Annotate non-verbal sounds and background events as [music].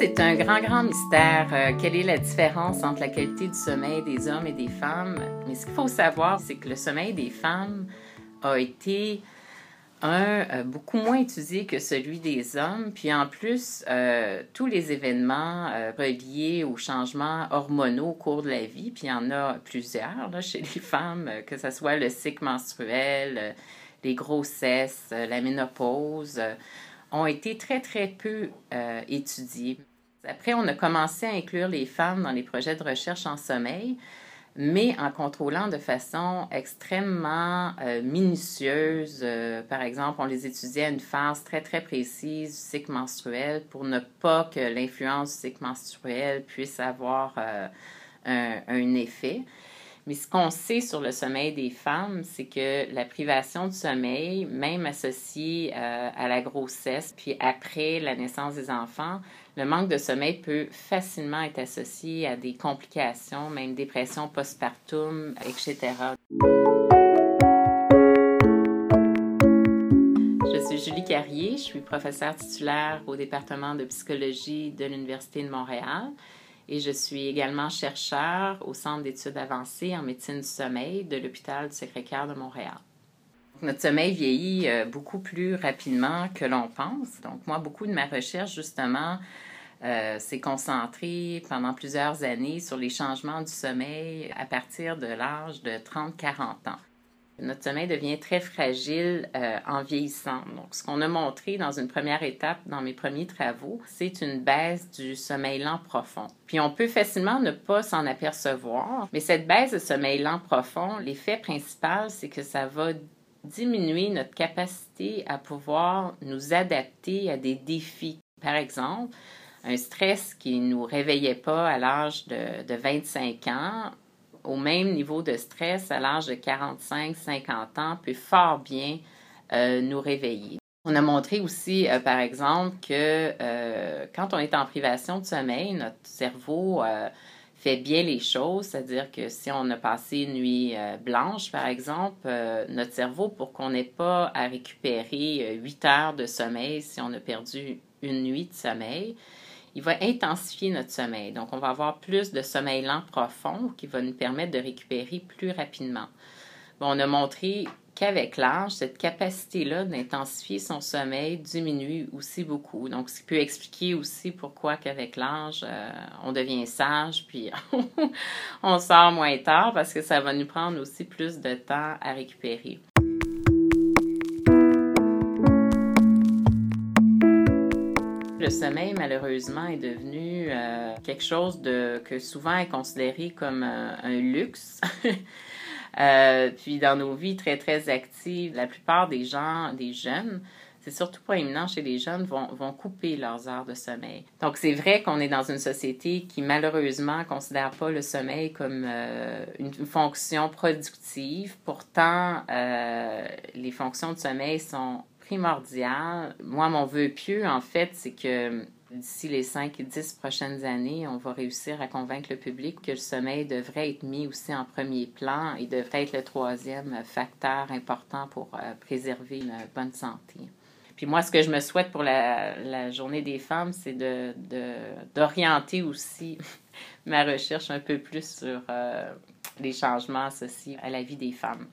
c'est un grand, grand mystère. Euh, quelle est la différence entre la qualité du sommeil des hommes et des femmes? Mais ce qu'il faut savoir, c'est que le sommeil des femmes a été un, euh, beaucoup moins étudié que celui des hommes. Puis en plus, euh, tous les événements reliés aux changements hormonaux au cours de la vie, puis il y en a plusieurs chez les femmes, que ce soit le cycle menstruel, les grossesses, la ménopause ont été très, très peu étudiés. Après, on a commencé à inclure les femmes dans les projets de recherche en sommeil, mais en contrôlant de façon extrêmement euh, minutieuse. Euh, par exemple, on les étudiait à une phase très, très précise du cycle menstruel pour ne pas que l'influence du cycle menstruel puisse avoir un, effet. Mais ce qu'on sait sur le sommeil des femmes, c'est que la privation du sommeil, même associée euh, à la grossesse, puis après la naissance des enfants, le manque de sommeil peut facilement être associé à des complications, même dépression postpartum, etc. Je suis Julie Carrier, je suis professeure titulaire au département de psychologie de l'Université de Montréal et je suis également chercheur au Centre d'études avancées en médecine du sommeil de l'hôpital du Sacré-Cœur de Montréal. Notre sommeil vieillit euh, beaucoup plus rapidement que l'on pense. Donc, moi, beaucoup de ma recherche, justement, euh, s'est concentrée pendant plusieurs années sur les changements du sommeil à partir de l'âge de 30-40 ans notre sommeil devient très fragile euh, en vieillissant. Donc, ce qu'on a montré dans une première étape dans mes premiers travaux, c'est une baisse du sommeil lent profond. Puis, on peut facilement ne pas s'en apercevoir, mais cette baisse de sommeil lent profond, l'effet principal, c'est que ça va diminuer notre capacité à pouvoir nous adapter à des défis. Par exemple, un stress qui ne nous réveillait pas à l'âge de, de 25 ans au même niveau de stress à l'âge de 45-50 ans peut fort bien euh, nous réveiller. On a montré aussi, euh, par exemple, que euh, quand on est en privation de sommeil, notre cerveau fait bien les choses, c'est-à-dire que si on a passé une nuit blanche, par exemple, notre cerveau, pour qu'on n'ait pas à récupérer 8 heures de sommeil si on a perdu une nuit de sommeil, il va intensifier notre sommeil. Donc, on va avoir plus de sommeil lent profond qui va nous permettre de récupérer plus rapidement. on a montré qu'avec l'âge, cette capacité-là d'intensifier son sommeil diminue aussi beaucoup. Donc, ce qui peut expliquer aussi pourquoi qu'avec l'âge, euh, on devient sage, puis [laughs] on sort moins tard parce que ça va nous prendre aussi plus de temps à récupérer. Le sommeil, malheureusement, est devenu euh, quelque chose que souvent est considéré comme euh, un luxe. [laughs] Euh, puis dans nos vies très, très actives, la plupart des gens, des jeunes, c'est surtout pas éminent chez les jeunes, vont, vont couper leurs heures de sommeil. Donc, c'est vrai qu'on est dans une société qui, malheureusement, considère pas le sommeil comme une, fonction productive. Pourtant, les fonctions de sommeil sont primordial. Moi, mon vœu pieux, en fait, c'est que d'ici les 5 et 10 prochaines années, on va réussir à convaincre le public que le sommeil devrait être mis aussi en premier plan et devrait être le troisième facteur important pour euh, préserver une bonne santé. Puis moi, ce que je me souhaite pour la, journée des femmes, c'est de, d'orienter aussi [laughs] ma recherche un peu plus sur euh, les changements associés à la vie des femmes.